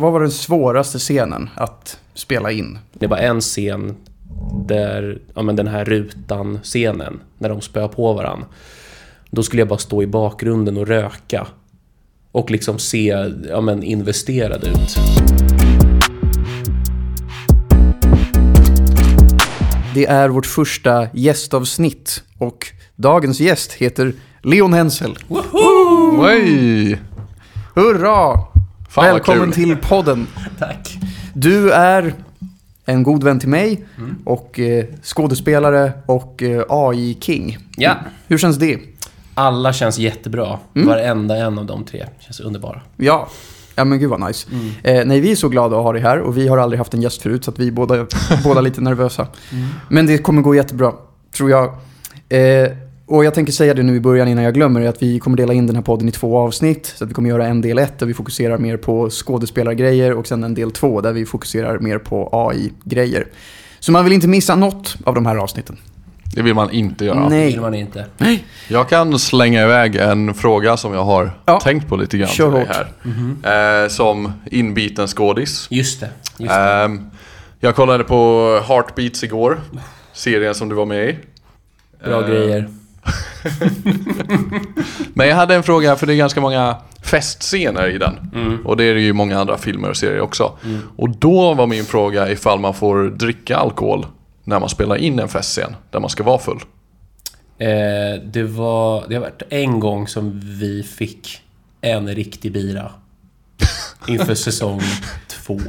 vad, var den svåraste scenen att spela in? Det var en scen där, ja men den här rutan-scenen, när de spöar på varandra. Då skulle jag bara stå i bakgrunden och röka. Och liksom se, ja men investerad ut. Det är vårt första gästavsnitt och dagens gäst heter Leon Hensel. Oj! Hurra! Fan Välkommen till podden. Tack. Du är en god vän till mig och eh, skådespelare och eh, AI-king. Ja. Hur känns det? Alla känns jättebra. Varenda en av de tre känns underbara. Ja. Ja men gud vad nice. Eh, nej, vi är så glada att ha dig här och vi har aldrig haft en gäst förut så att vi är båda, båda lite nervösa. Men det kommer gå jättebra, tror jag. Eh, och jag tänker säga det nu i början innan jag glömmer det, att vi kommer dela in den här podden i två avsnitt. Så att vi kommer göra en del ett där vi fokuserar mer på skådespelargrejer och sen en del två där vi fokuserar mer på AI-grejer. Så man vill inte missa något av de här avsnitten. Det vill man inte göra. Det Nej. vill man inte. Jag kan slänga iväg en fråga som jag har Ja. tänkt på lite grann Kör dig här. Eh, som inbiten skådis. Just det. Just det. Ehm, jag kollade på Heartbeats igår. Serien som du var med i. Bra eh, grejer. Men jag hade en fråga, för det är ganska många festscener i den. Och det är det ju många andra filmer och serier också. Och då var min fråga ifall man får dricka alkohol när man spelar in en festscen där man ska vara full. Eh, det var... Det har varit en gång som vi fick en riktig bira. Inför säsong två.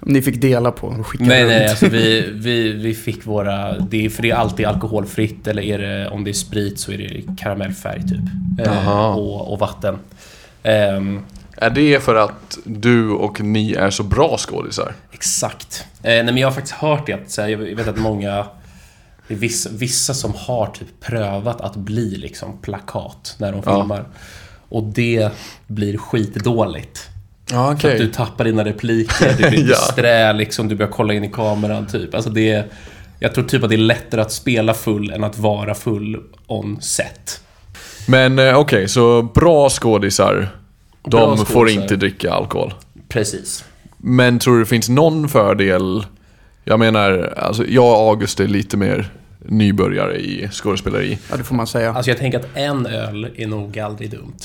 Ni fick dela på och skicka Nej, runt. nej, alltså vi, vi, vi fick våra... Det är, för det är alltid alkoholfritt, eller är det, om det är sprit så är det karamellfärg typ. Eh, och, och vatten. Ehm, Är det för att du och ni är så bra skådisar? exakt. Eh, nej, men jag har faktiskt hört det. Att, så här, jag vet att många... Det är vissa, vissa som har typ prövat att bli liksom plakat när de Ja. filmar. Och det blir skitdåligt. Ja, För att du tappar dina repliker, du blir Ja. disträ liksom, du börjar kolla in i kameran typ. Alltså det... Jag tror typ att det är lättare att spela full än att vara full on set. Men eh, okej, så bra skådisar, de Bra får skådisar. inte dricka alkohol. Precis. Men tror du det finns någon fördel? Jag menar, alltså jag och August är lite mer nybörjare i skådespeleri. Ja, det får man säga. Alltså jag tänker att en öl är nog aldrig dumt.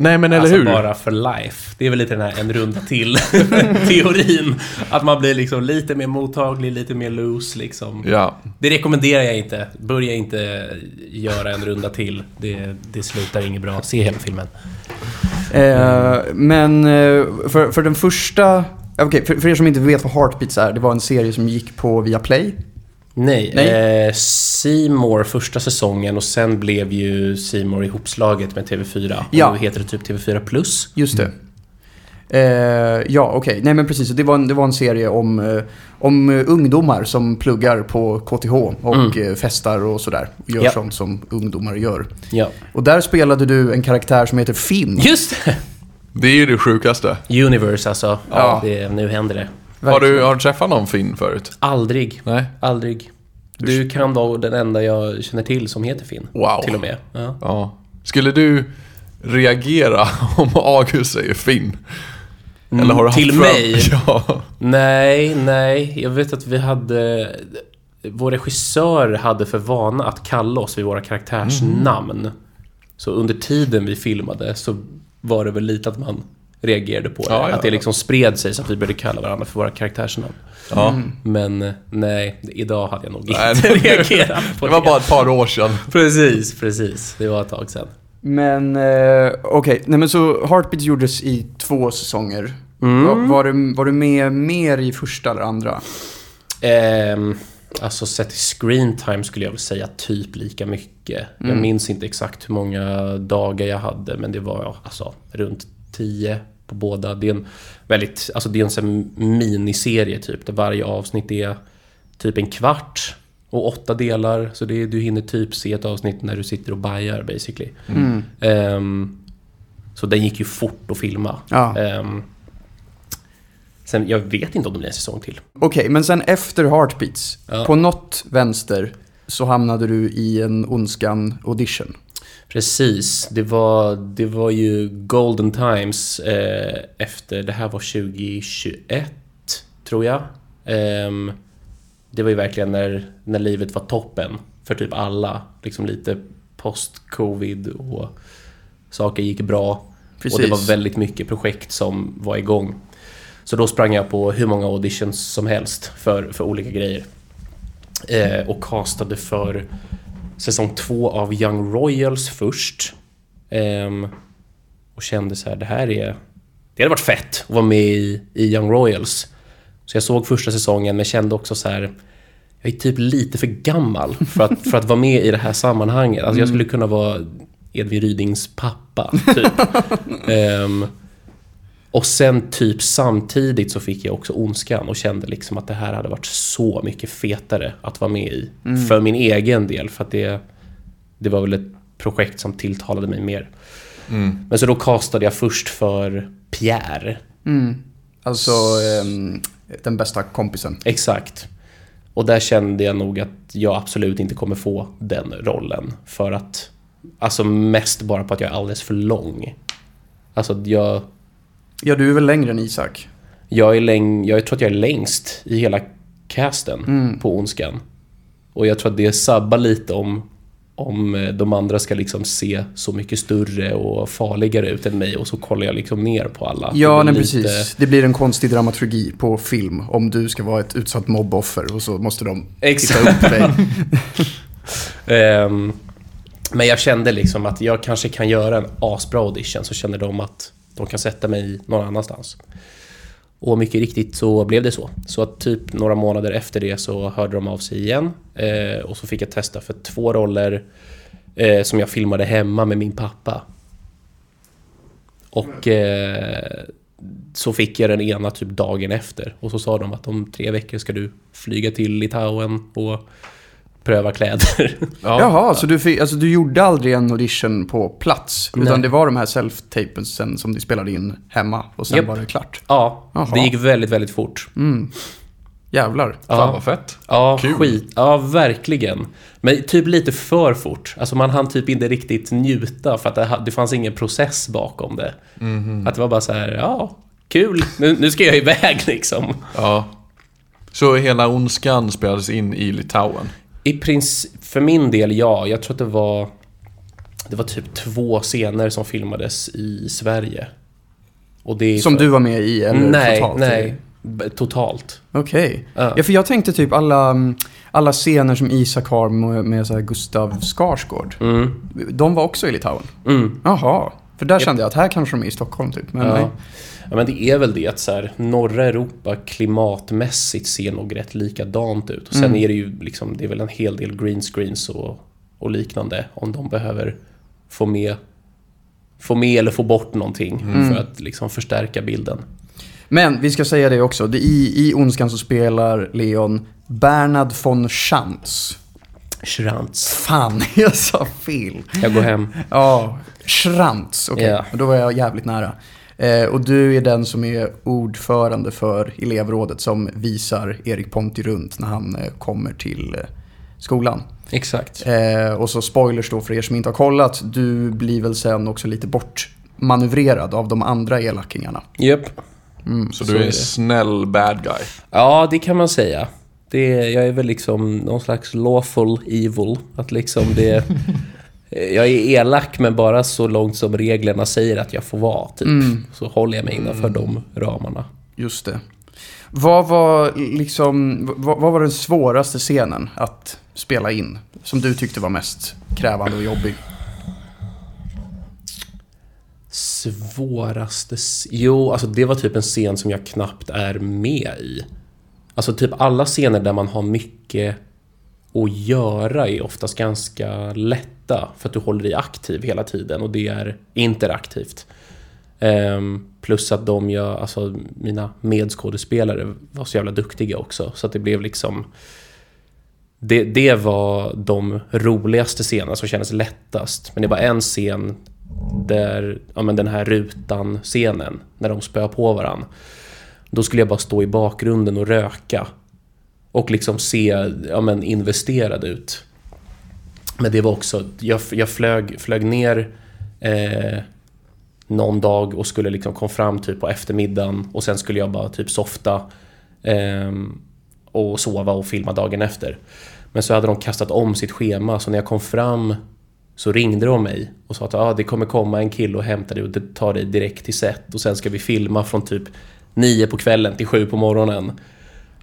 Nej men eller alltså hur? bara för life. Det är väl lite den här en runda till teorin. Att man blir liksom lite mer mottaglig, lite mer loose liksom. Ja. Det rekommenderar jag inte. Börja inte göra en runda till. Det, det slutar inget bra. Se hela filmen. Eh, men eh, för, för den första... Okej, för, för er som inte vet vad Heartbeats är, det var en serie som gick på Viaplay. Nej, Nej. Eh, Seymour första säsongen och sen blev ju Seymour ihopslaget med TV4. Ja. Och nu heter det typ TV4 Plus. Just det. Eh, ja, okej. Nej men precis. Det var en, det var en serie om, eh, om eh, ungdomar som pluggar på KTH och eh, festar och sådär. Och gör Ja. sånt som ungdomar gör. Ja. Och där spelade du en karaktär som heter Finn. Just det! Det är ju det sjukaste. Universe alltså. Ja. Det, nu händer det. Har du, har du träffat någon Finn förut? Aldrig. Nej? Aldrig. Du kan då den enda jag känner till som heter Finn. Wow. Till och med. Ja. Ja. Skulle du reagera om August säger Finn? Eller har du haft till mig? Ja. Nej, nej. Jag vet att vi hade... Vår regissör hade för vana att kalla oss vid våra karaktärsnamn. Så under tiden vi filmade så var det väl lite att man reagerade på det. Ja, ja, att det liksom spred sig så att vi började kalla varandra för våra karaktärsnamn. ja. Men eh, nej, idag hade jag nog Nej, inte reagerat på Det var bara ett par år sedan. Precis, precis. Det var ett tag sedan. Men eh, okej, nej men så Heartbeats gjordes i två säsonger. Mm. Var, var, du, var du med mer i första eller andra? Ehm, alltså sett till screen time skulle jag väl säga typ lika mycket. Jag Mm. minns inte exakt hur många dagar jag hade men det var alltså runt 10 på båda. Det är en väldigt, alltså det är en sån miniserie typ där varje avsnitt är typ en kvart och åtta delar. Så det är, du hinner typ se ett avsnitt när du sitter och bajar basically. Mm. Ehm, så den gick ju fort att filma. Ja. Ehm, sen, jag vet inte om det blir en säsong till. Okej, men sen efter Heartbeats, Ja. på något vänster så hamnade du i en Ondskan audition. Precis, det var, det var ju Golden Times eh, efter, det här var 2021 tror jag. Ehm, det var ju verkligen när, när livet var toppen för typ alla. Liksom lite post-covid och saker gick bra. Precis. Och det var väldigt mycket projekt som var igång. Så då sprang jag på hur många auditions som helst för, för olika grejer. Eh, och castade för säsong två av Young Royals först. Ehm, och kände så här, det här är... Det hade varit fett att vara med i, i Young Royals. Så jag såg första säsongen men kände också så här... Jag är typ lite för gammal för att, för att vara med i det här sammanhanget. Alltså jag skulle kunna vara Edvin Rydings pappa, typ. Ehm, och sen typ samtidigt så fick jag också Ondskan och kände liksom att det här hade varit så mycket fetare att vara med i. För min egen del, för att det, det var väl ett projekt som tilltalade mig mer. Men så då castade jag först för Pierre. Mm. Alltså ehm, den bästa kompisen. Exakt. Och där kände jag nog att jag absolut inte kommer få den rollen. För att, alltså mest bara på att jag är alldeles för lång. Alltså jag, Ja, du är väl längre än Isak? jag är läng, jag tror att jag är längst i hela casten på Ondskan. Och jag tror att det sabbar lite om, om eh, de andra ska liksom se så mycket större och farligare ut än mig och så kollar jag liksom ner på alla. Ja, nej, blir precis. Det blir en konstig dramaturgi på film om du ska vara ett utsatt mobboffer och så måste de Exakt. titta upp dig. Ehm, men jag kände liksom att jag kanske kan göra en asbra audition så känner de att de kan sätta mig någon annanstans. Och mycket riktigt så blev det så. Så att typ några månader efter det så hörde de av sig igen. Eh, och så fick jag testa för två roller eh, som jag filmade hemma med min pappa. Och eh, så fick jag den ena typ dagen efter. Och så sa de att om tre veckor ska du flyga till Litauen och pröva kläder. Ja. Jaha, så du, fick, alltså, du gjorde aldrig en audition på plats? Utan Nej. det var de här self-tapen sen som de spelade in hemma och sen Japp. var det klart? Ja, Jaha. det gick väldigt, väldigt fort. Jävlar. Fan Ja. vad fett. Ja, Kul. skit. Ja, verkligen. Men typ lite för fort. Alltså man hann typ inte riktigt njuta för att det, det fanns ingen process bakom det. Att det var bara så här, ja, kul. Nu, nu ska jag iväg liksom. Ja. Så hela Ondskan spelades in i Litauen? I princip, för min del, ja. Jag tror att det var... Det var typ två scener som filmades i Sverige. Och det Som för- du var med i eller Nej, totalt? nej. Totalt. Okej. Ja. Ja, för jag tänkte typ alla, mm, alla scener som Isak har med, med så Gustav Skarsgård. Mm. De var också i Litauen? Mm. Jaha. För där kände jag att här kanske de är i Stockholm typ. Men nej. Ja. men det är väl det att så här, norra Europa klimatmässigt ser nog rätt likadant ut. Och sen Mm. är det ju liksom, det är väl en hel del green screens och, och liknande om de behöver få med, få med eller få bort någonting Mm. för att liksom förstärka bilden. Men vi ska säga det också. Det, i, I Ondskan så spelar Leon Bernhard von Schantz. Schrantz. Fan, jag sa fel. Jag går hem. Ja, Schrantz. Okej, Ja. då var jag jävligt nära. Eh, och du är den som är ordförande för elevrådet som visar Erik Ponti runt när han eh, kommer till eh, skolan. Exakt. Eh, och så spoilers då för er som inte har kollat. Du blir väl sen också lite bortmanövrerad av de andra elakingarna. Japp. Mm. Så, Så du är är en snäll bad guy? Ja, det kan man säga. Det, jag är väl liksom någon slags lawful evil. Att liksom det... Jag är elak men bara så långt som reglerna säger att jag får vara. Typ. Mm. Så håller jag mig innanför de ramarna. Just det. Vad var liksom, vad, vad var den svåraste scenen att spela in? Som du tyckte var mest krävande och jobbig? Svåraste... Jo, alltså det var typ en scen som jag knappt är med i. Alltså typ alla scener där man har mycket och göra är oftast ganska lätta. För att du håller dig aktiv hela tiden och det är interaktivt. Um, plus att de jag, alltså mina medskådespelare var så jävla duktiga också. Så att det blev liksom... Det, det var de roligaste scenerna som kändes lättast. Men det var en scen där, ja men den här rutan-scenen, när de spöar på varandra. Då skulle jag bara stå i bakgrunden och röka. Och liksom se, ja men investerad ut. Men det var också, jag, jag flög, flög ner eh, någon dag och skulle liksom kom fram typ på eftermiddagen och sen skulle jag bara typ softa eh, och sova och filma dagen efter. Men så hade de kastat om sitt schema så när jag kom fram så ringde de mig och sa att ah, det kommer komma en kille och hämta dig och ta dig direkt till set och sen ska vi filma från typ nio på kvällen till sju på morgonen.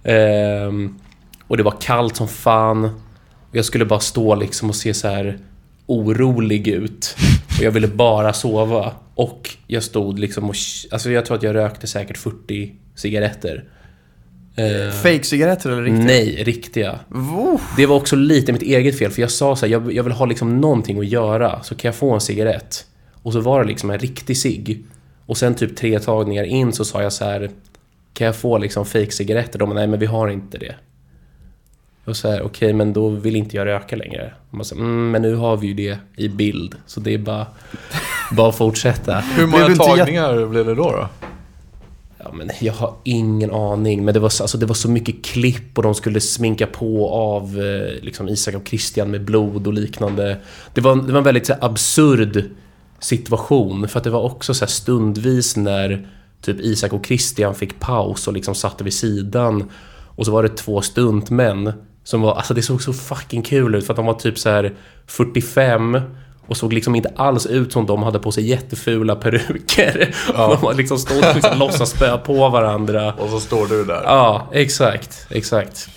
Ehm, och det var kallt som fan. Jag skulle bara stå liksom och se så här orolig ut. Och jag ville bara sova. Och jag stod liksom och... Alltså jag tror att jag rökte säkert 40 cigaretter. Eh, Fake-cigaretter eller riktiga? Nej, riktiga. Woof. Det var också lite mitt eget fel, för jag sa så här, jag, jag vill ha liksom någonting att göra, så kan jag få en cigarett? Och så var det liksom en riktig cigg. Och sen typ tre tagningar in så sa jag så här, kan jag få liksom fake-cigaretter? De bara, nej men vi har inte det. Och så här, okej okay, men då vill inte jag röka längre. Man sa, mm, men nu har vi ju det i bild, så det är bara, bara att fortsätta. Hur många tagningar blev det då? då? Ja, men jag har ingen aning. Men det var, så- alltså, det var så mycket klipp och de skulle sminka på av eh, liksom Isak och Christian med blod och liknande. Det var, det var en väldigt så här, absurd situation. För att det var också så här, stundvis när typ Isak och Christian fick paus och liksom satte vid sidan. Och så var det två stuntmän som var, alltså det såg så fucking kul ut för att de var typ så här 45 och såg liksom inte alls ut som de hade på sig jättefula peruker. Och de var liksom stått och liksom låtsas spöa på varandra. Och så står du där. Ja, exakt, exakt.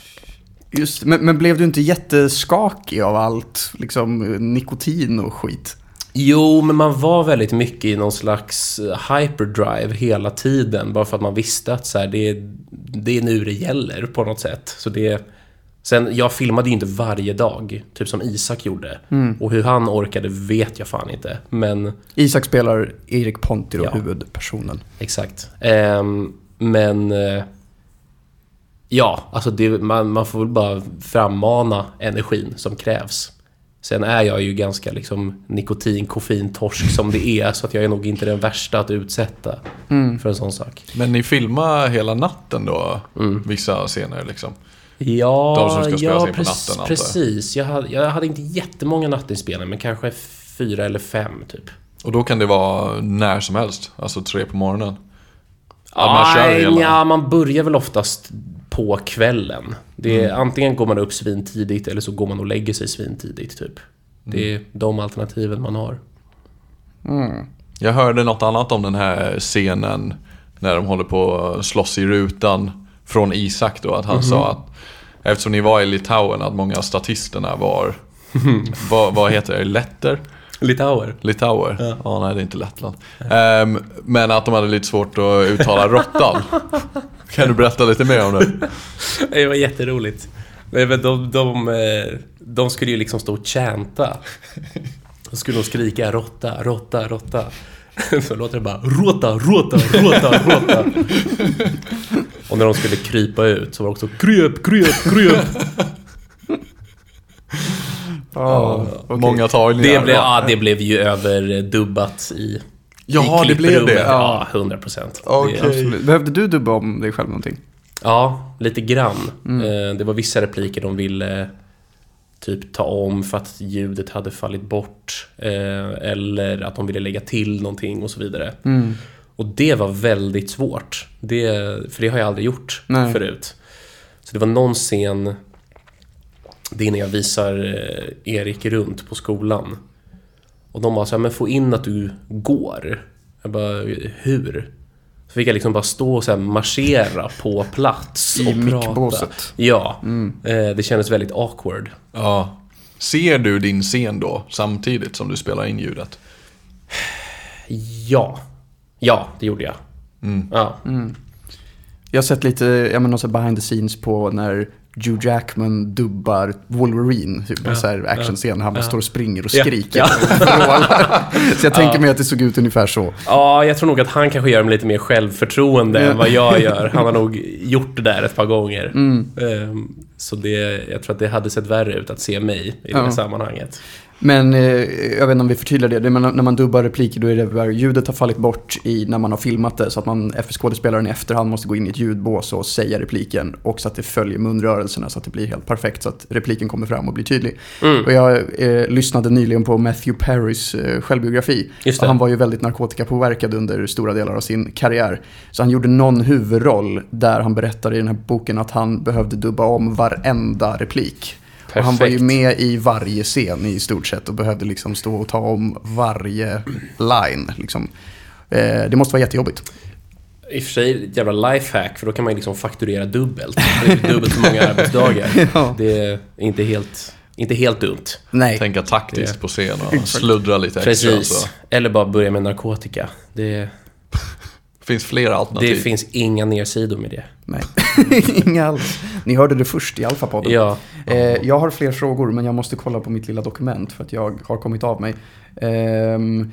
Just, men, men blev du inte jätteskakig av allt? Liksom nikotin och skit? Jo, men man var väldigt mycket i någon slags eh, hyperdrive hela tiden. Bara för att man visste att så här, det, är, det är nu det gäller på något sätt. Så det, sen, jag filmade ju inte varje dag, typ som Isak gjorde. Och hur han orkade vet jag fan inte. Men Isak spelar Erik Ponti, Ja. huvudpersonen. Exakt. Ehm, men... eh, ja, alltså det, man, man får väl bara frammana energin som krävs. Sen är jag ju ganska liksom nikotin, koffein, torsk som det är. Så att jag är nog inte den värsta att utsätta för en sån sak. Men ni filmar hela natten då? Vissa scener liksom? Ja, De som ska spelas ja in på natten, antar precis. Jag hade, jag hade inte jättemånga nattinspelningar, men kanske fyra eller fem typ. Och då kan det vara när som helst? Alltså tre på morgonen? Ja, man kör Nej, hela- ja, man börjar väl oftast på kvällen. Det är, Mm. Antingen går man upp svintidigt eller så går man och lägger sig svintidigt typ. Det Mm. är de alternativen man har. Jag hörde något annat om den här scenen när de håller på att slåss i rutan från Isak då. Att han sa att eftersom ni var i Litauen att många av statisterna var, vad, vad heter det, letter? Litauer. Litauer? Ja. nej det är inte Lettland. Ehm, men att de hade lite svårt att uttala råttan. Kan du berätta lite mer om det? Det var jätteroligt. Nej, men de, de, eh, de skulle ju liksom stå och chanta. Då skulle de skrika råtta, råtta, råtta. Så låter det bara råta, råta, råta, råta. Och när de skulle krypa ut så var det också kryp, kryp, kryp. Ja, okej. Många tagningar. Det blev, ja, det blev ju överdubbat i Ja, i det blev det. Ja, 100 procent. Okej. Absolut. Behövde du dubba om dig själv någonting? Ja, lite grann. Eh, Det var vissa repliker de ville typ ta om för att ljudet hade fallit bort. eh, Eller att de ville lägga till någonting och så vidare. Och det var väldigt svårt. Det, för det har jag aldrig gjort Nej. förut. Så det var någon scen, det är när jag visar eh, Erik runt på skolan. Och de bara så här, men få in att du går. Jag bara, hur? Så fick jag liksom bara stå och så här marschera på plats I och prata. mickbåset. Ja, eh, det kändes väldigt awkward. Ja. Ser du din scen då samtidigt som du spelar in ljudet? Ja, ja, det gjorde jag. Ja. Jag har sett lite, jag menar, så behind the scenes på när Hugh Jackman dubbar Wolverine. Typ en så här actionscen när han bara står och springer och Ja. skriker. Ja. och så jag tänker mig att det såg ut ungefär så. Ja, jag tror nog att han kanske gör med lite mer självförtroende än vad jag gör. Han har nog gjort det där ett par gånger. Ehm, Så det, jag tror att det hade sett värre ut att se mig i det Ja. sammanhanget. Men eh, jag vet inte om vi förtydligar det. det är när, man dubbar repliker då är det bara ljudet har fallit bort i, när man har filmat det. Så att man, för skådespelaren i efterhand måste gå in i ett ljudbås och säga repliken. Och så att det följer munrörelserna så att det blir helt perfekt. Så att repliken kommer fram och blir tydlig. Mm. Och jag eh, lyssnade nyligen på Matthew Perrys eh, självbiografi. Han var ju väldigt narkotikapåverkad under stora delar av sin karriär. Så han gjorde någon huvudroll där han berättade i den här boken att han behövde dubba om varenda replik. Och han var ju Perfekt. med i varje scen i stort sett och behövde liksom stå och ta om varje line. Liksom. Eh, det måste vara jättejobbigt. I och för sig ett jävla lifehack, för då kan man ju liksom fakturera dubbelt. Det är dubbelt så många arbetsdagar. Ja. Det är inte helt, inte helt dumt. Nej, Tänka taktiskt Det- på scen och sluddra lite extra. Precis. Så. Eller bara börja med narkotika. Det, finns flera alternativ. det finns inga nersidor med det. nej. inga alls. Ni hörde det först i Alfa-podden. Ja, Eh, jag har fler frågor men jag måste kolla på mitt lilla dokument för att jag har kommit av mig. Ehm,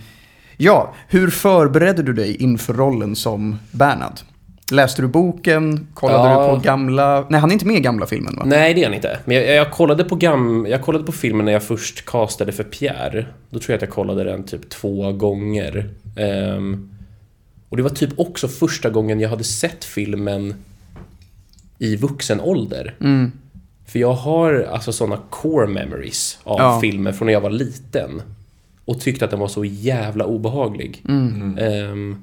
ja, hur förberedde du dig inför rollen som Bernhard? Läste du boken? Kollade Ja. du på gamla... Nej, han är inte med i gamla filmen va? Nej, det är han inte. Men jag, jag, kollade på gam, jag kollade på filmen när jag först castade för Pierre. Då tror jag att jag kollade den typ två gånger. Ehm, och det var typ också första gången jag hade sett filmen i vuxen ålder. Mm. För jag har alltså sådana core memories av Ja. filmer från när jag var liten. Och tyckte att den var så jävla obehaglig. Mm. Ehm,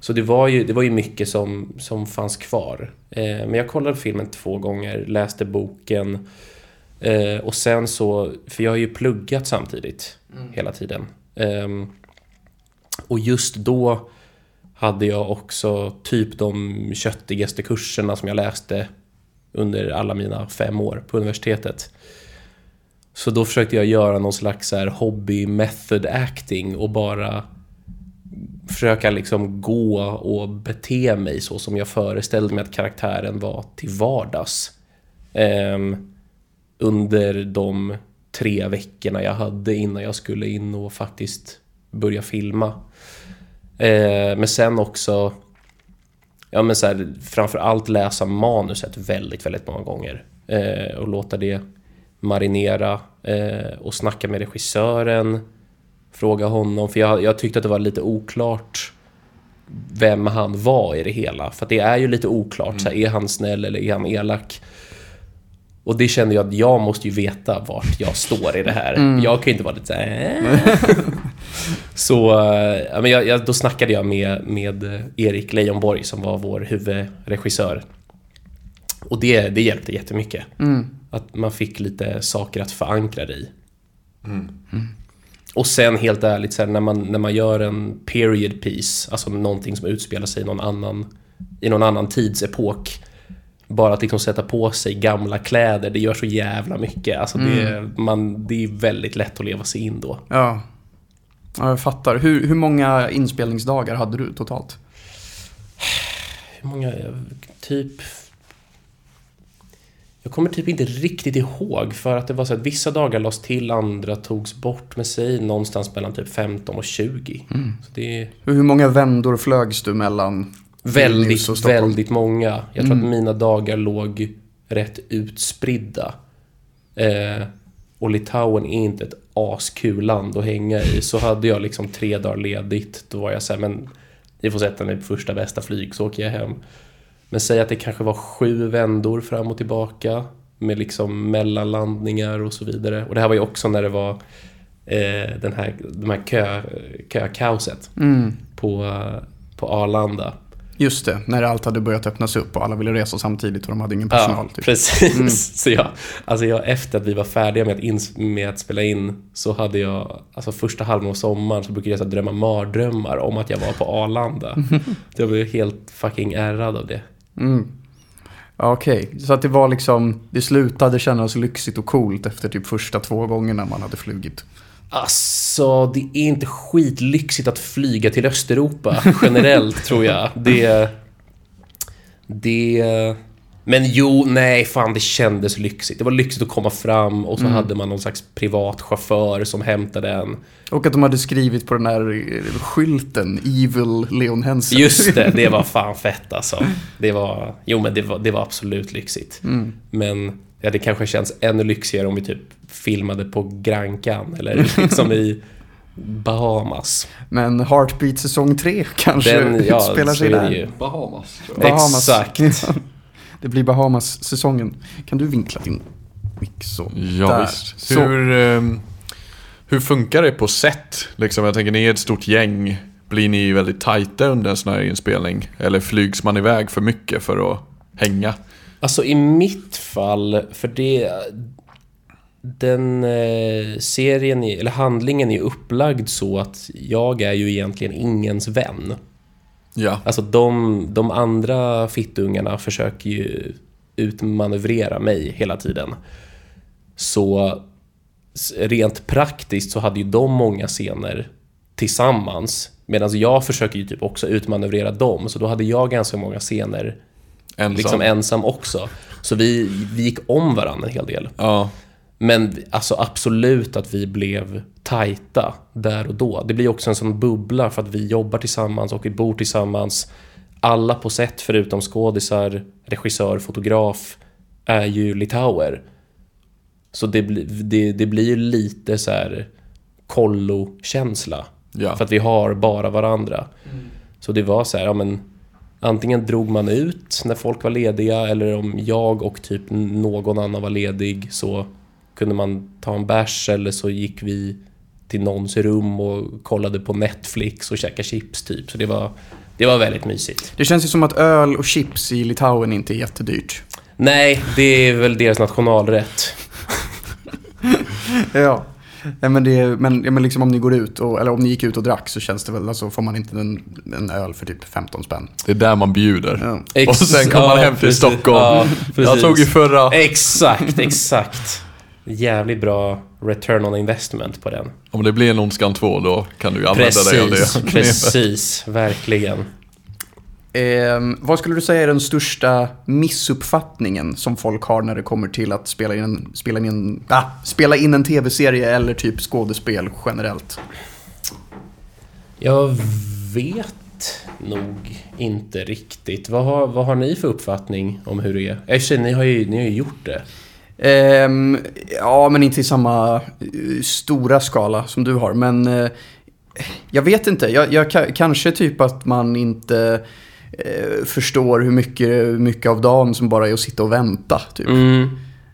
så det var ju, det var ju mycket som, som fanns kvar. Eh, men jag kollade filmen två gånger, läste boken. Eh, och sen så, för jag har ju pluggat samtidigt hela tiden. Ehm, och just då hade jag också typ de köttigaste kurserna som jag läste under alla mina fem år på universitetet. Så då försökte jag göra någon slags så här hobby method acting och bara försöka liksom gå och bete mig så som jag föreställde mig att karaktären var till vardags. Um, under de tre veckorna jag hade innan jag skulle in och faktiskt börja filma. Eh, men sen också ja, men så här, framförallt läsa manuset väldigt, väldigt många gånger. Eh, och låta det marinera eh, och snacka med regissören. Fråga honom, för jag, jag tyckte att det var lite oklart vem han var i det hela. För det är ju lite oklart, så här, är han snäll eller är han elak? Och det kände jag att jag måste ju veta vart jag står i det här. Jag kan ju inte vara lite så här, "Äh." Så eh, men jag, jag, då snackade jag med, med eh, Erik Leijonborg som var vår huvudregissör. Och det, det hjälpte jättemycket. Mm. Att man fick lite saker att förankra det i. Och sen helt ärligt, så här, när, man, när man gör en period piece, alltså någonting som utspelar sig i någon annan, i någon annan tidsepok. Bara att liksom sätta på sig gamla kläder, det gör så jävla mycket. Alltså det, man, det är väldigt lätt att leva sig in då. Ja. ja, jag fattar. Hur, hur många inspelningsdagar hade du totalt? Hur många? Typ... Jag kommer typ inte riktigt ihåg för att det var så att vissa dagar lades till, andra togs bort med sig någonstans mellan typ 15 och 20. Så det Hur många vändor flögs du mellan Vilnius väldigt, Stockholm? väldigt många. Jag tror att mina dagar låg rätt utspridda. Eh, och Litauen är inte ett askul land att hänga i. Så hade jag liksom tre dagar ledigt, då var jag så här, men ni får sätta mig på första bästa flyg så åker jag hem. Men säg att det kanske var sju vändor fram och tillbaka med liksom mellanlandningar och så vidare. Och det här var ju också när det var eh, den här, de här kö, kökaoset Mm. på, på Arlanda. Just det, när allt hade börjat öppnas upp och alla ville resa samtidigt och de hade ingen personal. Ja, typ. precis. Så jag, alltså jag, efter att vi var färdiga med att, ins- med att spela in så hade jag, alltså första halvan av sommaren så brukade jag så drömma mardrömmar om att jag var på Arlanda. jag blev helt fucking ärrad av det. Mm. Okej, så att det var liksom, det slutade kännas lyxigt och coolt efter typ första två gångerna man hade flugit. Alltså, det är inte skitlyxigt att flyga till Östeuropa generellt, tror jag. Det... Det... Men jo, nej, fan det kändes lyxigt. Det var lyxigt att komma fram och så hade man någon slags privat chaufför som hämtade en. Och att de hade skrivit på den här skylten, Evil Leon Hensen. Just det, det var fan fett alltså. Det var, jo men det var, det var absolut lyxigt. Mm. Men ja, det kanske känns ännu lyxigare om vi typ filmade på Grankan eller liksom i Bahamas. Men Heartbeat säsong 3 kanske Den, ja, utspelar sig där. Bahamas. Bahamas. Exakt. det blir Bahamas-säsongen. Kan du vinkla din mick så? Ja Där. visst. Så. Hur, ehm, hur funkar det på set? Liksom, jag tänker ni är ett stort gäng. Blir ni väldigt tajta under en sån här inspelning? Eller flygs man iväg för mycket för att hänga? Alltså i mitt fall, för det... Den eh, serien, eller handlingen är upplagd så att jag är ju egentligen ingens vän. Ja. Alltså de, de andra fittungarna försöker ju utmanövrera mig hela tiden. Så rent praktiskt så hade ju de många scener tillsammans. Medan jag försöker ju typ också utmanövrera dem. Så då hade jag ganska många scener Ensam. liksom ensam också. Så vi, vi gick om varandra en hel del. Ja. Men alltså absolut att vi blev tajta där och då. Det blir också en sån bubbla för att vi jobbar tillsammans och vi bor tillsammans. Alla på set förutom skådisar, regissör, fotograf är ju litauer. Så det, blir- det, det blir ju lite så här kollo-känsla. Ja. För att vi har bara varandra. Så det var så här, ja men antingen drog man ut när folk var lediga eller om jag och typ någon annan var ledig så kunde man ta en bärs eller så gick vi till någons rum och kollade på Netflix och käkade chips typ. Så det var, det var väldigt mysigt. Det känns ju som att öl och chips i Litauen inte är jättedyrt. Nej, det är väl deras nationalrätt. Ja. Ja, men, det, men, ja, men liksom om ni går ut, och, eller om ni gick ut och drack så känns det väl, alltså får man inte en, en öl för typ 15 spänn. Det är där man bjuder. Ja. Och sen kommer man hem till precis. Stockholm. Ja, jag precis. tog ju förra. Exakt, exakt. Jävligt bra return on investment på den. Om det blir en Ondskan 2 då kan du ju använda dig av Precis, det. precis, verkligen. Ehm, vad skulle du säga är den största missuppfattningen som folk har när det kommer till att spela in en, spela in en, ah, spela in en tv-serie eller typ skådespel generellt? Jag vet nog inte riktigt. Vad har, vad har ni för uppfattning om hur det är? Sig, ni har ju, ni har ju gjort det. Ehm, ja, men inte i samma eh, stora skala som du har. Men eh, jag vet inte. Jag, jag, ka- kanske typ att man inte eh, förstår hur mycket, mycket av dagen som bara är att sitta och vänta. Typ. Mm.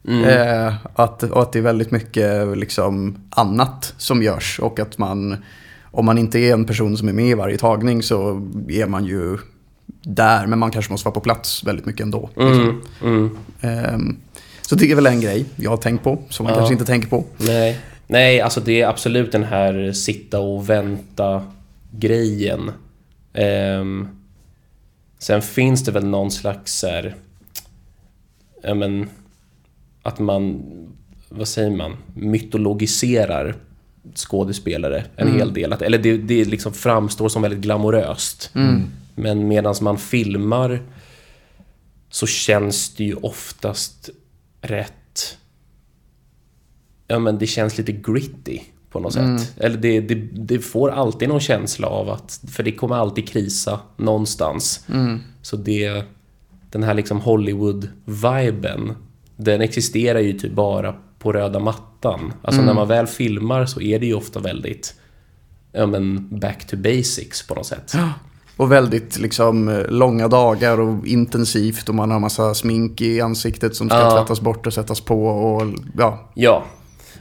Mm. Eh, att, och att det är väldigt mycket liksom, annat som görs. Och att man, om man inte är en person som är med i varje tagning så är man ju där. Men man kanske måste vara på plats väldigt mycket ändå. Liksom. Mm. Mm. Ehm, så det är väl en grej jag har tänkt på, som man Ja. kanske inte tänker på. Nej. Nej, alltså det är absolut den här sitta och vänta grejen. Sen finns det väl någon slags så här, ja men, att man, vad säger man, mytologiserar skådespelare en hel del. Att, eller det, det liksom framstår som väldigt glamoröst. Men medan man filmar så känns det ju oftast rätt ja men det känns lite gritty på något sätt. Eller det, det, det får alltid någon känsla av att, för det kommer alltid krisa någonstans. Så det, den här liksom Hollywood-viben, den existerar ju typ bara på röda mattan. Alltså när man väl filmar så är det ju ofta väldigt, ja men back to basics på något sätt. Och väldigt liksom eh, långa dagar och intensivt och man har massa smink i ansiktet som ska Ja. tvättas bort och sättas på och ja. Ja.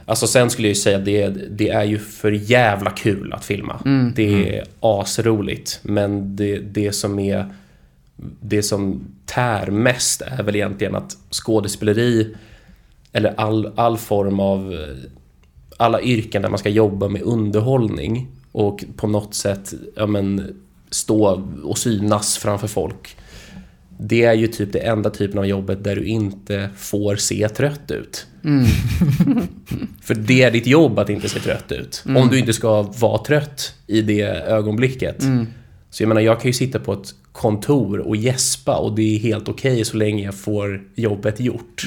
Alltså sen skulle jag ju säga att det, det är ju för jävla kul att filma. Det är asroligt. Men det, det som är... Det som tär mest är väl egentligen att skådespeleri eller all, all form av... Alla yrken där man ska jobba med underhållning och på något sätt ja, men, stå och synas framför folk. Det är ju typ det enda typen av jobbet där du inte får se trött ut. För det är ditt jobb att inte se trött ut. Om du inte ska vara trött i det ögonblicket. Så jag menar, jag kan ju sitta på ett kontor och gäspa och det är helt okej så länge jag får jobbet gjort.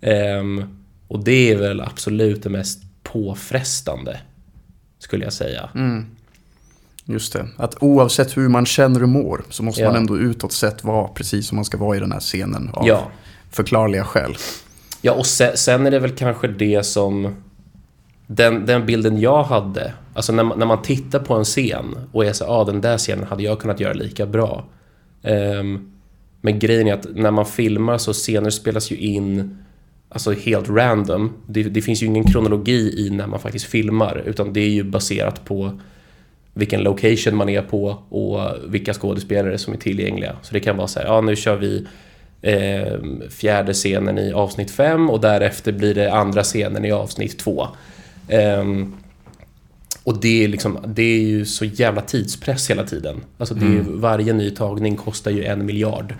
Ehm, och det är väl absolut det mest påfrestande, skulle jag säga. Just det. Att oavsett hur man känner och mår så måste Ja. man ändå utåt sett vara precis som man ska vara i den här scenen av Ja. förklarliga skäl. Ja, och sen, sen är det väl kanske det som... Den, den bilden jag hade, alltså när man, när man tittar på en scen och är så ah, den där scenen hade jag kunnat göra lika bra. Um, men grejen är att när man filmar så scener spelas ju in alltså helt random. Det, det, finns ju ingen kronologi i när man faktiskt filmar, utan det är ju baserat på vilken location man är på och vilka skådespelare som är tillgängliga. Så det kan vara så här, ja nu kör vi eh, fjärde scenen i avsnitt 5 och därefter blir det andra scenen i avsnitt 2. Eh, och det är, liksom, det är ju så jävla tidspress hela tiden. Alltså det är, mm. Varje ny tagning kostar ju en miljard.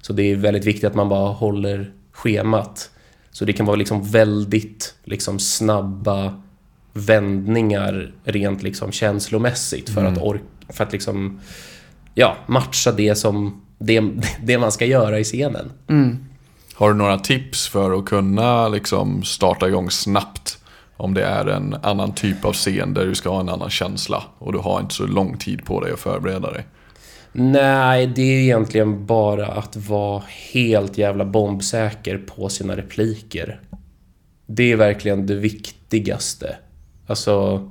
Så det är väldigt viktigt att man bara håller schemat. Så det kan vara liksom väldigt liksom snabba vändningar rent liksom känslomässigt för mm. att, ork för att liksom, ja, matcha det som det, det man ska göra i scenen. Mm. Har du några tips för att kunna liksom starta igång snabbt? Om det är en annan typ av scen där du ska ha en annan känsla och du har inte så lång tid på dig att förbereda dig. Nej, det är egentligen bara att vara helt jävla bombsäker på sina repliker. Det är verkligen det viktigaste. Alltså,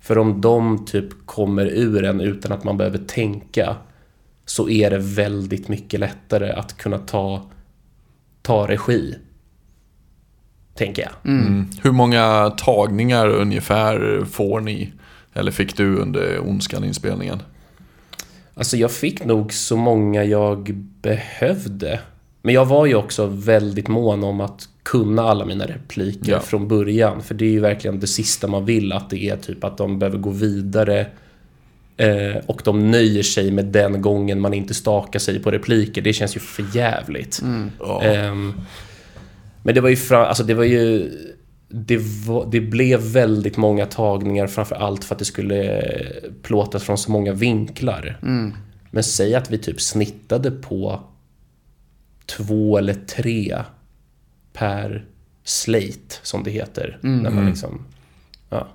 för om de typ kommer ur en utan att man behöver tänka så är det väldigt mycket lättare att kunna ta, ta regi. Tänker jag. Mm. Mm. Hur många tagningar ungefär får ni? Eller fick du under Ondskan-inspelningen? Alltså jag fick nog så många jag behövde. Men jag var ju också väldigt mån om att kunna alla mina repliker ja. från början. För det är ju verkligen det sista man vill, att det är typ att de behöver gå vidare eh, och de nöjer sig med den gången man inte stakar sig på repliker. Det känns ju för jävligt. Mm. Oh. Eh, men det var ju, fram, alltså det var ju det, var, det, blev väldigt många tagningar framför allt för att det skulle plåtas från så många vinklar. Mm. Men säg att vi typ snittade på två eller tre per slate, som det heter. Mm. När man mm. liksom, ja.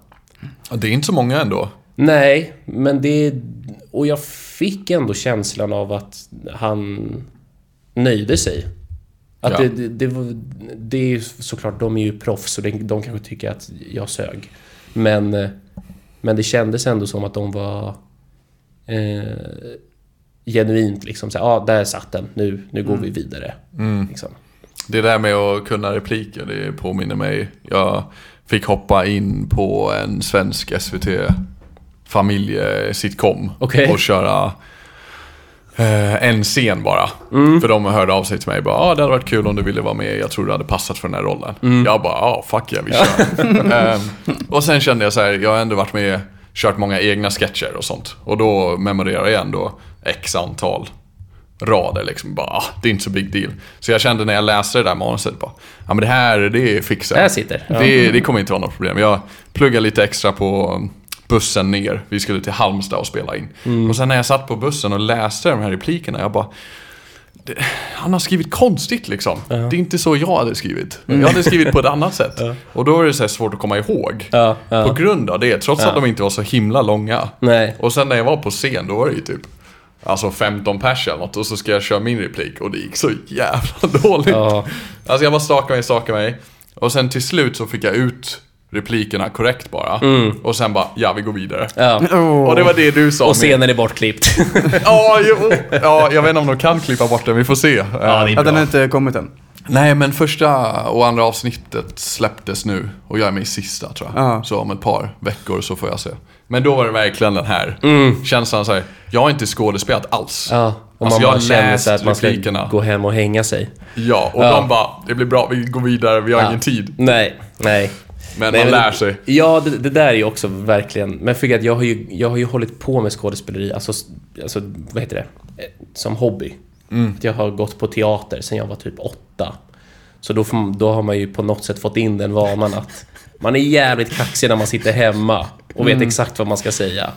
Det är inte så många ändå. Nej, men det... Och jag fick ändå känslan av att han nöjde sig. Att ja. det, det, det, det är såklart, de är ju proffs och de kanske tycker att jag sög. Men, men det kändes ändå som att de var eh, genuint liksom så ja ah, där satt den, nu, nu går mm. vi vidare. Mm. Liksom. Det där med att kunna repliker, det påminner mig. Jag fick hoppa in på en svensk SVT familjesitcom okay. och köra eh, en scen bara. Mm. För de hörde av sig till mig bara ah, det hade varit kul om du ville vara med, jag tror du hade passat för den här rollen. Mm. Jag bara ah, fuck yeah, vi kör. um, och sen kände jag så här, jag har ändå varit med, kört många egna sketcher och sånt. Och då memorerar jag ändå x antal rader liksom. Bara, ah, det är inte så big deal. Så jag kände när jag läste det där manuset bara, ja men det här, det fixar jag. Det här sitter. Ja. Det, det kommer inte vara något problem. Jag pluggar lite extra på bussen ner. Vi skulle till Halmstad och spela in. Mm. Och sen när jag satt på bussen och läste de här replikerna, jag bara han har skrivit konstigt liksom. Ja. Det är inte så jag hade skrivit. Mm. Jag hade skrivit på ett annat sätt. Ja. Och då är det så svårt att komma ihåg. Ja, på grund av det, trots att de inte var så himla långa. Nej. Och sen när jag var på scen, då var det ju typ Alltså 15 pers eller något och så ska jag köra min replik och det gick så jävla dåligt. Alltså jag bara stakade mig, stakade mig. Och sen till slut så fick jag ut replikerna korrekt bara. Mm. Och sen bara, ja vi går vidare. Ja. Oh. Och det var det du sa. Och scenen är bortklippt. ja, ja, jag vet inte om de kan klippa bort den, vi får se. Ja, det är den har inte kommit än. Nej, men första och andra avsnittet släpptes nu och jag är med i sista tror jag. Ja. Så om ett par veckor så får jag se. Men då var det verkligen den här mm. känslan såhär, jag har inte skådespelat alls. Ja. Och alltså, man bara känner sig att man ska gå hem och hänga sig. Ja, och ja. de bara, det blir bra, vi går vidare, vi har ja. ingen tid. Nej, nej. Men Nej, man lär sig. Ja, det, det, där är ju också verkligen... Men för att jag har ju, jag har ju hållit på med skådespeleri, alltså, alltså vad heter det? Eh, som hobby. Mm. Jag har gått på teater sedan jag var typ åtta. Så då, får, då har man ju på något sätt fått in den vanan att man är jävligt kaxig när man sitter hemma och vet mm. exakt vad man ska säga.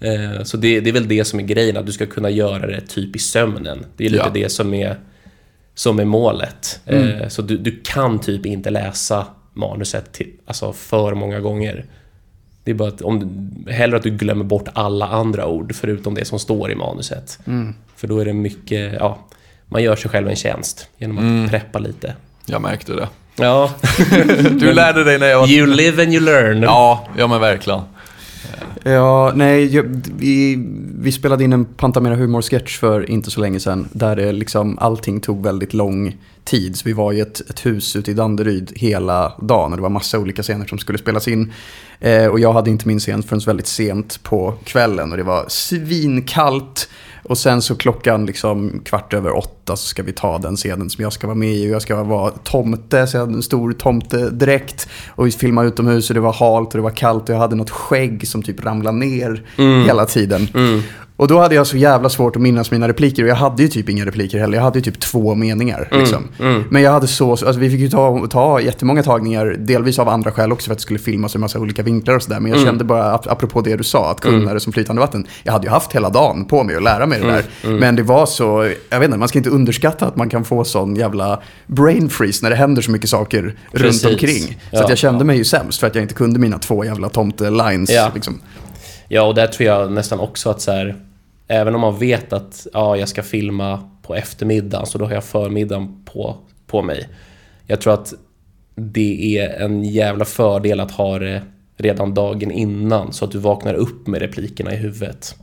Eh, så det, det, är väl det som är grejen, att du ska kunna göra det typ i sömnen. Det är lite ja. det som är, som är målet. Mm. Eh, så du, du kan typ inte läsa manuset till, alltså för många gånger. Det är bara att om, hellre att du glömmer bort alla andra ord förutom det som står i manuset. Mm. För då är det mycket, ja, man gör sig själv en tjänst genom att mm. preppa lite. Jag märkte det. Ja, Du lärde dig när jag var... you live and you learn. Ja, ja men verkligen. Ja, nej, jag, vi, vi spelade in en Pantamera humor-sketch för inte så länge sedan. Där det liksom, allting tog väldigt lång tid. Så vi var i ett, ett hus ute i Danderyd hela dagen och det var massa olika scener som skulle spelas in. Eh, och jag hade inte min scen förrän väldigt sent på kvällen och det var svinkallt. Och sen så klockan liksom kvart över åtta så ska vi ta den scenen som jag ska vara med i. Och jag ska vara tomte, så jag hade en stor tomtedräkt. Och vi filmade utomhus och det var halt och det var kallt och jag hade något skägg som typ ramlade ner hela tiden. Och då hade jag så jävla svårt att minnas mina repliker och jag hade ju typ inga repliker heller. Jag hade ju typ två meningar. Liksom. Men jag hade så, alltså vi fick ju ta, ta jättemånga tagningar, delvis av andra skäl också för att det skulle filmas i massa olika vinklar och sådär. Men jag kände bara, ap- apropå det du sa, att kunna det som flytande vatten. Jag hade ju haft hela dagen på mig att lära mig det där. Men det var så, jag vet inte, man ska inte underskatta att man kan få sån jävla brain freeze när det händer så mycket saker Precis. runt omkring. Så Ja. att jag kände mig ju sämst för att jag inte kunde mina två jävla tomte-lines. Ja. Liksom. Ja, och där tror jag nästan också att så här, även om man vet att ja, jag ska filma på eftermiddagen, så då har jag förmiddagen på, på mig. Jag tror att det är en jävla fördel att ha det redan dagen innan, så att du vaknar upp med replikerna i huvudet.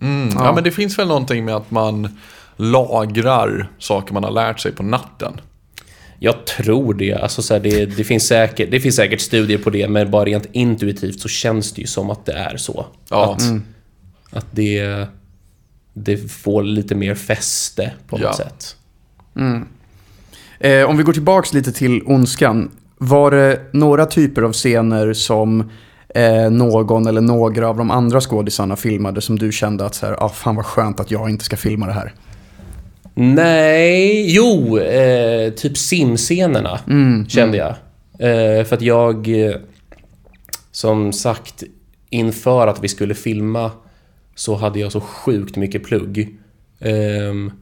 Mm, ja. men det finns väl någonting med att man lagrar saker man har lärt sig på natten. Jag tror det. Alltså så här, det, det, finns säkert, det finns säkert studier på det, men bara rent intuitivt så känns det ju som att det är så. Ja. Att, att det, det får lite mer fäste på något Ja. sätt. Eh, om vi går tillbaks lite till Ondskan. Var det några typer av scener som eh, någon eller några av de andra skådisarna filmade som du kände att så här, ah, fan vad skönt att jag inte ska filma det här? Nej, jo, eh, typ simscenerna kände jag. Eh, för att jag, eh, som sagt, inför att vi skulle filma så hade jag så sjukt mycket plugg. Um,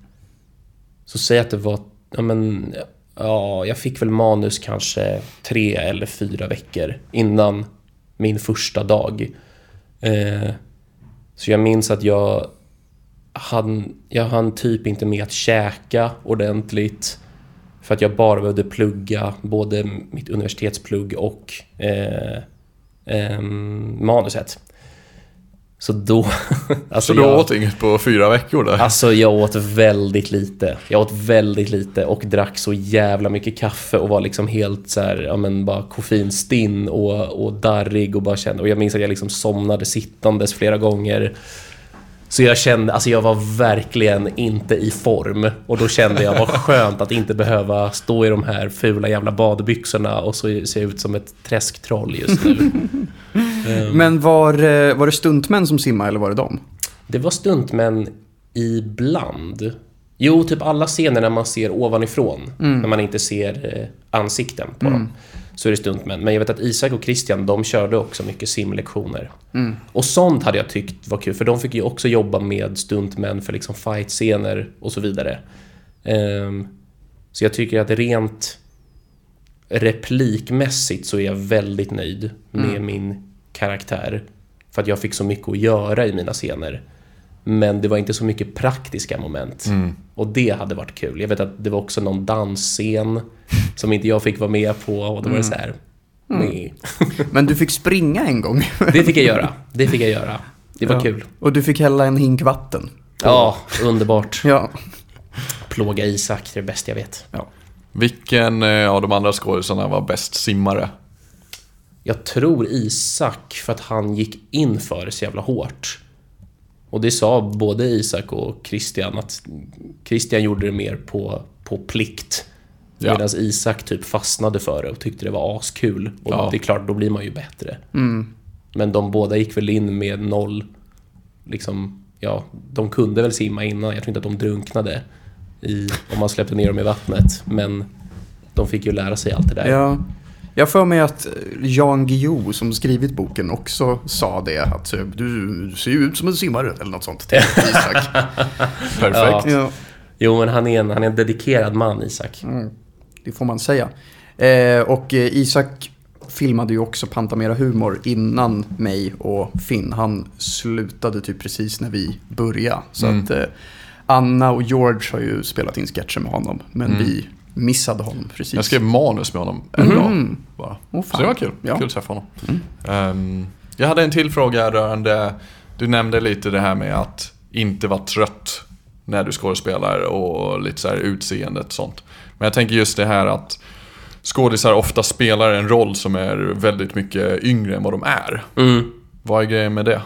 så säg att det var, ja men, ja, jag fick väl manus kanske tre eller fyra veckor innan min första dag. Uh, så jag minns att jag hann, jag hann typ inte med att käka ordentligt. För att jag bara behövde plugga både mitt universitetsplugg och eh, ehm, manuset. Så då... alltså Så du jag, åt inget på fyra veckor där? Alltså jag åt väldigt lite. Jag åt väldigt lite och drack så jävla mycket kaffe och var liksom helt så här, ja men bara koffeinstinn och, och darrig och bara kände, och jag minns att jag liksom somnade sittandes flera gånger. Så jag kände, alltså jag var verkligen inte i form. Och då kände jag vad skönt att inte behöva stå i de här fula jävla badbyxorna och så se ut som ett träsktroll just nu. Ehm, Men var, eh, var det stuntmän som simmade eller var det dem? Det var stuntmän ibland. Jo, typ alla scener när man ser ovanifrån, när man inte ser eh, ansikten på dem, så är det stuntmän. Men jag vet att Isak och Christian, de körde också mycket simlektioner. Och sånt hade jag tyckt var kul, för de fick ju också jobba med stuntmän för liksom fight-scener och så vidare. Ehm, så jag tycker att rent replikmässigt så är jag väldigt nöjd med min karaktär. För att jag fick så mycket att göra i mina scener. Men det var inte så mycket praktiska moment. Och det hade varit kul. Jag vet att det var också någon dansscen som inte jag fick vara med på. Och då var det så här. nej. Men du fick springa en gång. Det fick jag göra. Det fick jag göra. Det var Ja. kul. Och du fick hälla en hink vatten. Ja, underbart. Ja. Plåga Isak, det är det bästa jag vet. Vilken eh, av de andra skådisarna var bäst simmare? Jag tror Isak för att han gick in för det så jävla hårt. Och det sa både Isak och Christian att Christian gjorde det mer på, på plikt. Ja. Medan Isak typ fastnade för det och tyckte det var askul. Och Ja. det är klart, då blir man ju bättre. Men de båda gick väl in med noll, liksom, ja, de kunde väl simma innan. Jag tror inte att de drunknade i, om man släppte ner dem i vattnet. Men de fick ju lära sig allt det där. Ja. Jag för mig att Jan Guillou som skrivit boken också sa det. Att eh, du ser ju ut som en simmare eller något sånt till Isak. Perfekt. ja, Jo, men han är en, han är en dedikerad man, Isak. det får man säga. Eh, och eh, Isak filmade ju också Pantamera Humor innan mig och Finn. Han slutade typ precis när vi började. Så att eh, Anna och George har ju spelat in sketcher med honom. Men vi, missade honom precis. Jag skrev manus med honom en dag bara. Åh, Så det var kul. Ja. Kul att träffa honom. Ehm, jag hade en till fråga rörande, du nämnde lite det här med att inte vara trött när du skådespelar och lite så här utseendet och sånt. Men jag tänker just det här att skådisar ofta spelar en roll som är väldigt mycket yngre än vad de är. Mm. Vad är grejen med det?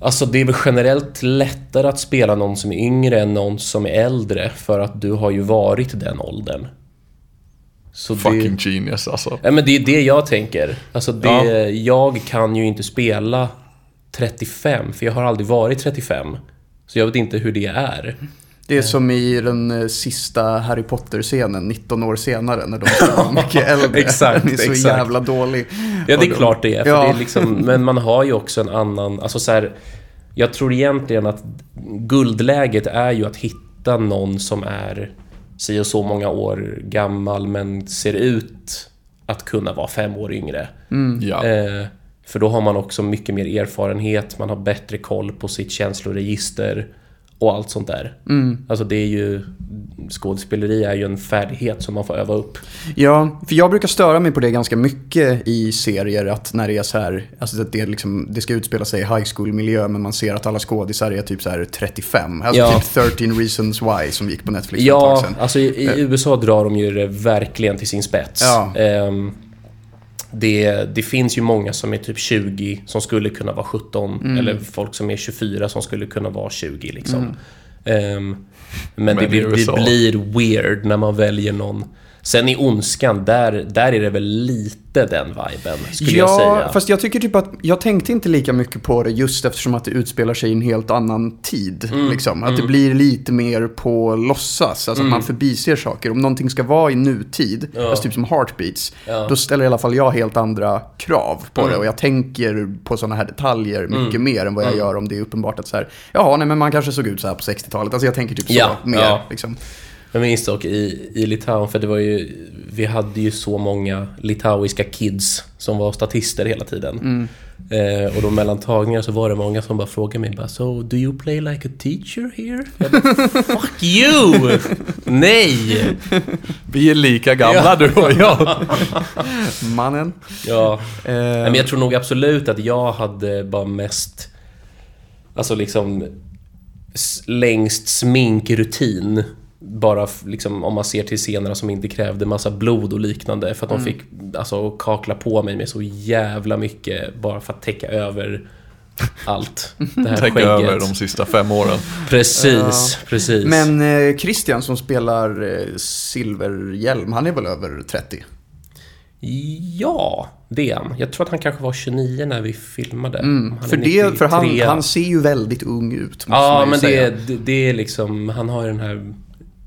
Alltså det är väl generellt lättare att spela någon som är yngre än någon som är äldre för att du har ju varit den åldern. Så Fucking det, genius alltså. ja, men det är det jag tänker. Alltså det, Ja. Jag kan ju inte spela 35 för jag har aldrig varit 35. Så jag vet inte hur det är. Det är som i den eh, sista Harry Potter-scenen, 19 år senare, när de är mycket äldre. Exakt, Den är så exakt. jävla dålig. Ja, det är klart det är. För Ja. det är liksom, men man har ju också en annan... Alltså så här, jag tror egentligen att guldläget är ju att hitta någon som är si och så många år gammal men ser ut att kunna vara fem år yngre. Ja. Eh, för då har man också mycket mer erfarenhet, man har bättre koll på sitt känsloregister och allt sånt där. Alltså det är ju... Skådespeleri är ju en färdighet som man får öva upp. Ja, för jag brukar störa mig på det ganska mycket i serier. Att när det är så här, alltså att det, liksom, det ska utspela sig i high school-miljö men man ser att alla skådisar är typ så här 35. Alltså Ja. typ 13 reasons why som gick på Netflix Ja, alltså i, i USA drar de ju det verkligen till sin spets. Ja. Ehm, det, det finns ju många som är typ 20 som skulle kunna vara 17 Mm. eller folk som är 24 som skulle kunna vara 20 liksom. Ehm, men Men det, blir, det blir weird när man väljer någon. Sen i Ondskan, där, där är det väl lite den viben, skulle jag säga. fast jag tycker typ att jag tänkte inte lika mycket på det just eftersom att det utspelar sig i en helt annan tid. Mm, Liksom. Att det blir lite mer på låtsas, alltså att man förbiser saker. Om någonting ska vara i nutid, alltså typ som heartbeats, Ja. Mm. då ställer i alla fall jag helt andra krav på det. Och jag tänker på sådana här detaljer mycket mer än vad jag gör om det är uppenbart att så här, jaha, nej men man kanske såg ut så här på 60-talet. Alltså jag tänker typ så Ja, mer. ja. Liksom. Jag minns dock i, i Litauen, för det var ju... Vi hade ju så många litauiska kids som var statister hela tiden. Eh, och då mellan tagningar så var det många som bara frågade mig bara So, do you play like a teacher here? Jag bara, Fuck you! Nej! Vi är lika gamla du och jag. Mannen. Ja, Eh, men jag tror nog absolut att jag hade bara mest... Alltså liksom... Längst sminkrutin. Bara liksom om man ser till scenerna som inte krävde massa blod och liknande. För att de fick alltså kakla på mig med så jävla mycket bara för att täcka över allt. Det här skägget. över de sista fem åren. Precis, precis. Men eh, Christian som spelar eh, Silverhjälm, han är väl över 30? Ja, det är han. Jag tror att han kanske var 29 när vi filmade. Är För, det, för han, 93. han ser ju väldigt ung ut, Ja, men det, det, det är liksom... Han har ju den här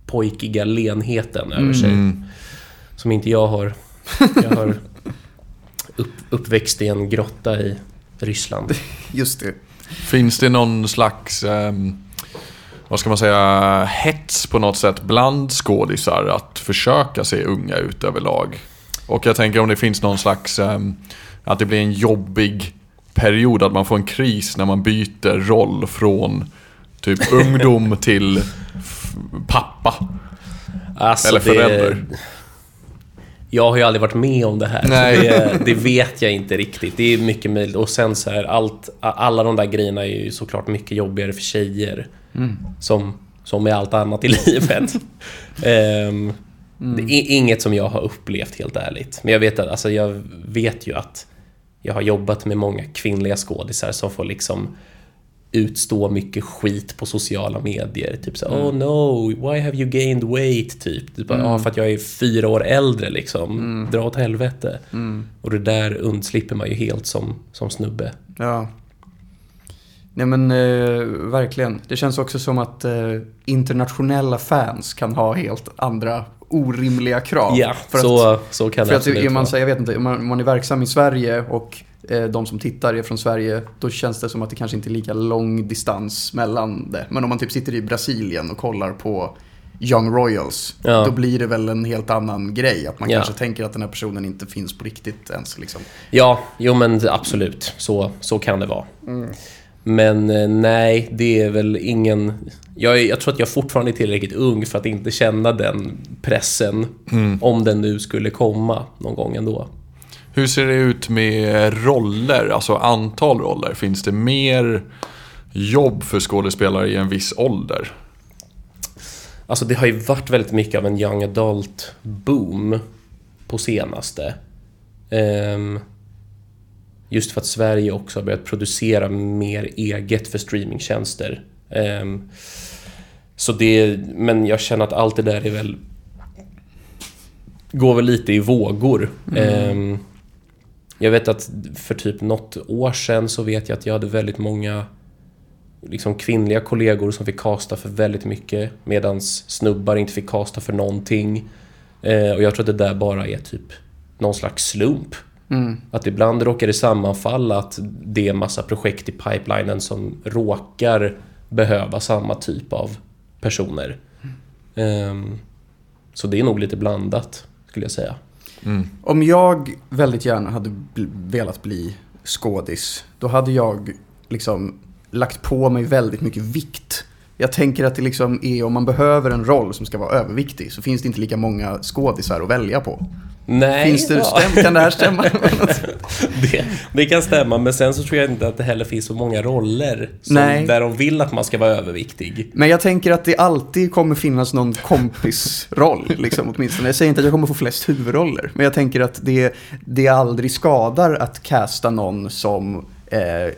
pojkiga lenheten över sig. Mm. Som inte jag har. Jag har upp, uppväxt i en grotta i Ryssland. Just det. Finns det någon slags, ehm, vad ska man säga, hets på något sätt bland skådisar att försöka se unga ut överlag? Och jag tänker om det finns någon slags, ehm, att det blir en jobbig period, att man får en kris när man byter roll från typ ungdom till pappa. Alltså, Eller förälder. Jag har ju aldrig varit med om det här. Det, det vet jag inte riktigt. Det är mycket möjligt. Och sen så här, allt, alla de där grejerna är ju såklart mycket jobbigare för tjejer. Som, som med allt annat i livet. Ehm, Det är inget som jag har upplevt helt ärligt. Men jag vet, att, alltså, jag vet ju att jag har jobbat med många kvinnliga skådisar som får liksom utstå mycket skit på sociala medier. Typ så oh no, why have you gained weight? Typ. typ bara, Ja, för att jag är fyra år äldre liksom. Dra åt helvete. Och det där undslipper man ju helt som, som snubbe. Ja. Nej men eh, verkligen. Det känns också som att eh, internationella fans kan ha helt andra orimliga krav. Ja, för att, så, så kan för det att absolut är man, vara. så, jag vet inte, om man, man är verksam i Sverige och de som tittar är från Sverige, då känns det som att det kanske inte är lika lång distans mellan det. Men om man typ sitter i Brasilien och kollar på Young Royals, Ja. då blir det väl en helt annan grej. Att man Ja. kanske tänker att den här personen inte finns på riktigt ens. Liksom. Ja, jo men absolut. Så, så kan det vara. Men eh, nej, det är väl ingen... Jag, jag tror att jag fortfarande är tillräckligt ung för att inte känna den pressen. Om den nu skulle komma någon gång ändå. Hur ser det ut med roller, alltså antal roller? Finns det mer jobb för skådespelare i en viss ålder? Alltså det har ju varit väldigt mycket av en young adult boom på senaste. Ehm, just för att Sverige också har börjat producera mer eget för streamingtjänster. Ehm, så det, men jag känner att allt det där är väl går väl lite i vågor. Ehm, jag vet att för typ något år sedan så vet jag att jag hade väldigt många liksom kvinnliga kollegor som fick kasta för väldigt mycket medan snubbar inte fick kasta för någonting. Eh, och jag tror att det där bara är typ någon slags slump. Att ibland råkar det sammanfalla att det är massa projekt i pipelinen som råkar behöva samma typ av personer. Ehm, så det är nog lite blandat, skulle jag säga. Mm. Om jag väldigt gärna hade bl- velat bli skådis, då hade jag liksom lagt på mig väldigt mycket vikt. Jag tänker att det liksom är om man behöver en roll som ska vara överviktig så finns det inte lika många skådisar att välja på. Nej, Finns det, ja. stäm, kan det här stämma? det, det kan stämma, men sen så tror jag inte att det heller finns så många roller som, Nej. där de vill att man ska vara överviktig. Men jag tänker att det alltid kommer finnas någon kompisroll, liksom, åtminstone. Jag säger inte att jag kommer få flest huvudroller, men jag tänker att det, det aldrig skadar att casta någon som eh,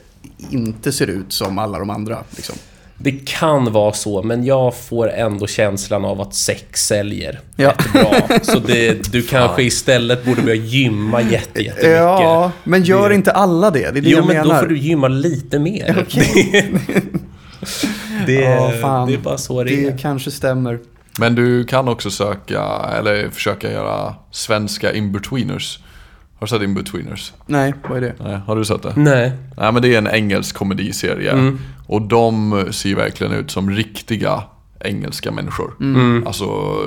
inte ser ut som alla de andra. Liksom. Det kan vara så, men jag får ändå känslan av att sex säljer Ja. rätt bra. Så det, du kanske istället borde börja gymma jätte, jättemycket. Ja, men gör inte alla det? Det är det Jo, jag men menar. då får du gymma lite mer. Det, Ja, fan. det är bara så det, Det är. kanske stämmer. Men du kan också söka, eller försöka göra svenska in-betweeners. Har du sett in-betweeners? Nej, vad är det? Nej, har du sett det? Nej. Nej men det är en engelsk komediserie. Mm. Och de ser verkligen ut som riktiga engelska människor. Mm. Alltså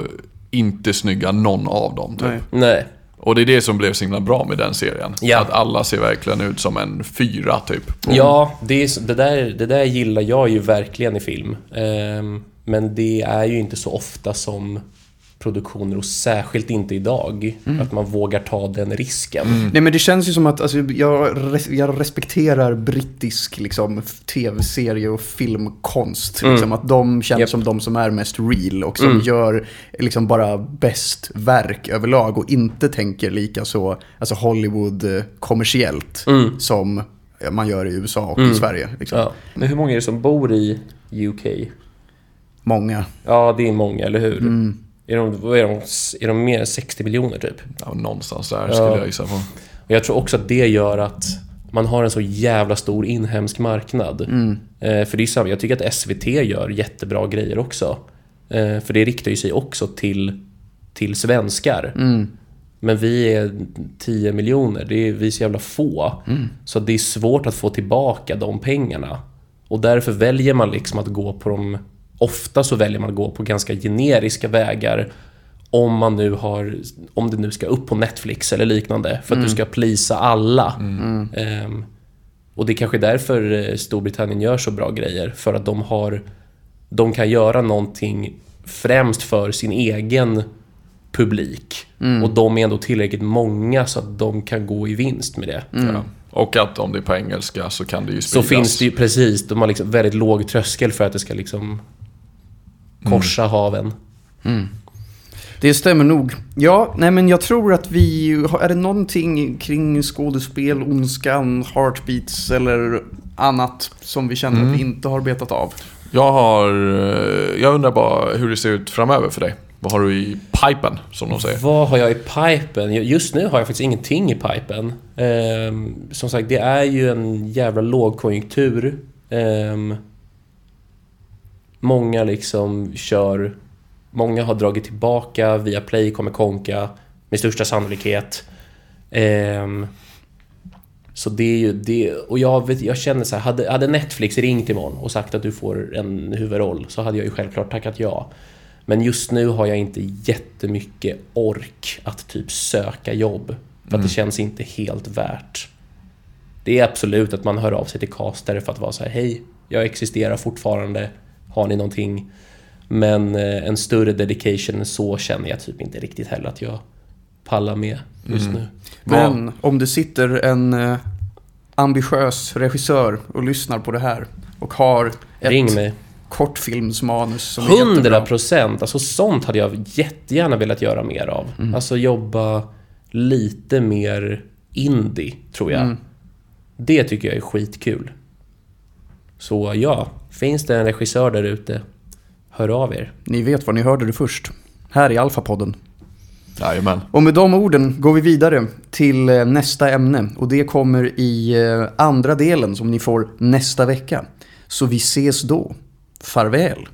inte snygga någon av dem typ. Nej. Nej. Och det är det som blev så himla bra med den serien. Ja. Att alla ser verkligen ut som en fyra typ. Ja, det, är, det, där, det där gillar jag ju verkligen i film. Ehm, men det är ju inte så ofta som produktioner, och särskilt inte idag, att man vågar ta den risken. Nej men det känns ju som att alltså, jag, res- jag respekterar brittisk liksom, tv-serie och filmkonst. Liksom, att de känns Japp. som de som är mest real och som gör liksom, bara bäst verk överlag och inte tänker lika så alltså Hollywood eh, kommersiellt som man gör i USA och i Sverige. Liksom. Ja. Men hur många är det som bor i UK? Många. Ja, det är många, eller hur? Är, de, vad är, de, är de mer än 60 miljoner typ? Ja, någonstans där skulle jag gissa på. Och jag tror också att det gör att man har en så jävla stor inhemsk marknad. Eh, för det är samma, jag tycker att SVT gör jättebra grejer också. Eh, för det riktar ju sig också till, till svenskar. Men vi är 10 miljoner, det är, vi är så jävla få. Så det är svårt att få tillbaka de pengarna. Och därför väljer man liksom att gå på de... Ofta så väljer man att gå på ganska generiska vägar om man nu har, om det nu ska upp på Netflix eller liknande för att du ska plisa alla. Ehm, och det är kanske därför eh, Storbritannien gör så bra grejer, för att de har, de kan göra någonting främst för sin egen publik. Och de är ändå tillräckligt många så att de kan gå i vinst med det. Ja. Och att om det är på engelska så kan det ju Så spridas. finns det ju precis, de har liksom väldigt låg tröskel för att det ska liksom korsa haven. Det stämmer nog. Ja, nej men jag tror att vi... Är det någonting kring skådespel, ondskan, heartbeats eller annat som vi känner att vi inte har betat av? Jag har... eh, Jag undrar bara hur det ser ut framöver för dig. Vad har du i pipen, som de säger? Vad har jag i pipen? Just nu har jag faktiskt ingenting i pipen. Ehm, som sagt, det är ju en jävla lågkonjunktur. Ehm, många liksom kör... Många har dragit tillbaka, via Play kommer konka med största sannolikhet. Ehm, så det är ju det. Och jag, vet, jag känner så här, hade, hade Netflix ringt imorgon och sagt att du får en huvudroll så hade jag ju självklart tackat ja. Men just nu har jag inte jättemycket ork att typ söka jobb. För att det känns inte helt värt. det är absolut att man hör av sig till castare för att vara så här, hej, jag existerar fortfarande, har ni någonting? Men eh, en större dedication så känner jag typ inte riktigt heller att jag pallar med just Mm. nu. Men om det sitter en eh, ambitiös regissör och lyssnar på det här och har ett Ring mig. kortfilmsmanus som är Hundra jättebra. procent! Alltså sånt hade jag jättegärna velat göra mer av. Mm. Alltså jobba lite mer indie, tror jag. Mm. Det tycker jag är skitkul. Så ja, finns det en regissör där ute, hör av er. Ni vet vad ni hörde det först. Här i Alfa-podden. Jajamän. Och med de orden går vi vidare till eh, nästa ämne. Och det kommer i eh, andra delen som ni får nästa vecka. Så vi ses då. Farväl.